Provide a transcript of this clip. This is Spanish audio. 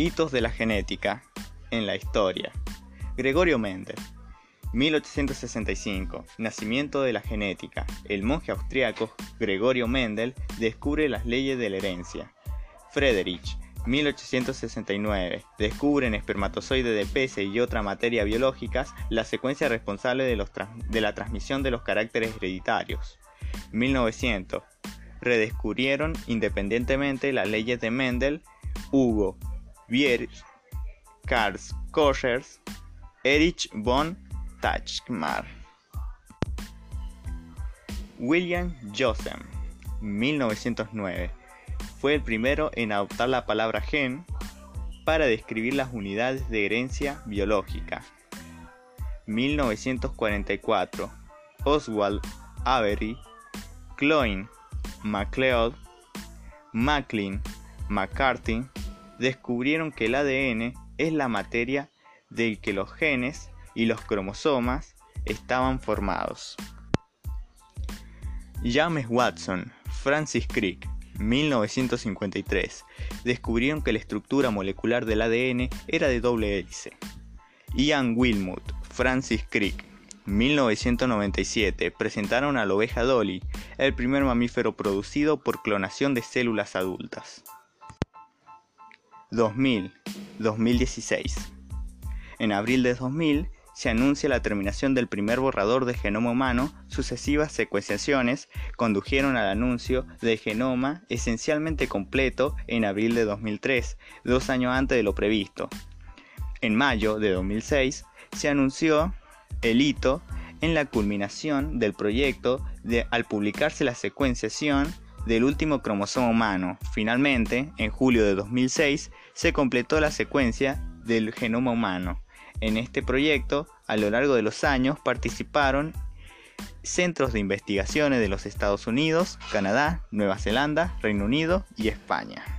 Hitos de la genética en la historia. Gregorio Mendel. 1865. Nacimiento de la genética. El monje austriaco Gregorio Mendel descubre las leyes de la herencia. Friedrich. 1869. Descubre en espermatozoides de peces y otra materia biológicas la secuencia responsable de, de la transmisión de los caracteres hereditarios. 1900. Redescubrieron independientemente las leyes de Mendel, Hugo Wierch, Karl Koschers, Erich von Tachmar. William Joseph, 1909, fue el primero en adoptar la palabra gen para describir las unidades de herencia biológica. 1944, Oswald Avery, Cloyne, MacLeod, Maclean, McCarthy descubrieron que el ADN es la materia del que los genes y los cromosomas estaban formados. James Watson, Francis Crick, 1953, descubrieron que la estructura molecular del ADN era de doble hélice. Ian Wilmot, Francis Crick, 1997, presentaron a la oveja Dolly, el primer mamífero producido por clonación de células adultas. 2000, 2016. En abril de 2000 se anuncia la terminación del primer borrador de genoma humano, sucesivas secuenciaciones condujeron al anuncio del genoma esencialmente completo en abril de 2003, dos años antes de lo previsto. En mayo de 2006 se anunció el hito en la culminación del proyecto de, al publicarse la secuenciación del último cromosoma humano. Finalmente, en julio de 2006, se completó la secuencia del genoma humano. En este proyecto, a lo largo de los años, participaron centros de investigaciones de los Estados Unidos, Canadá, Nueva Zelanda, Reino Unido y España.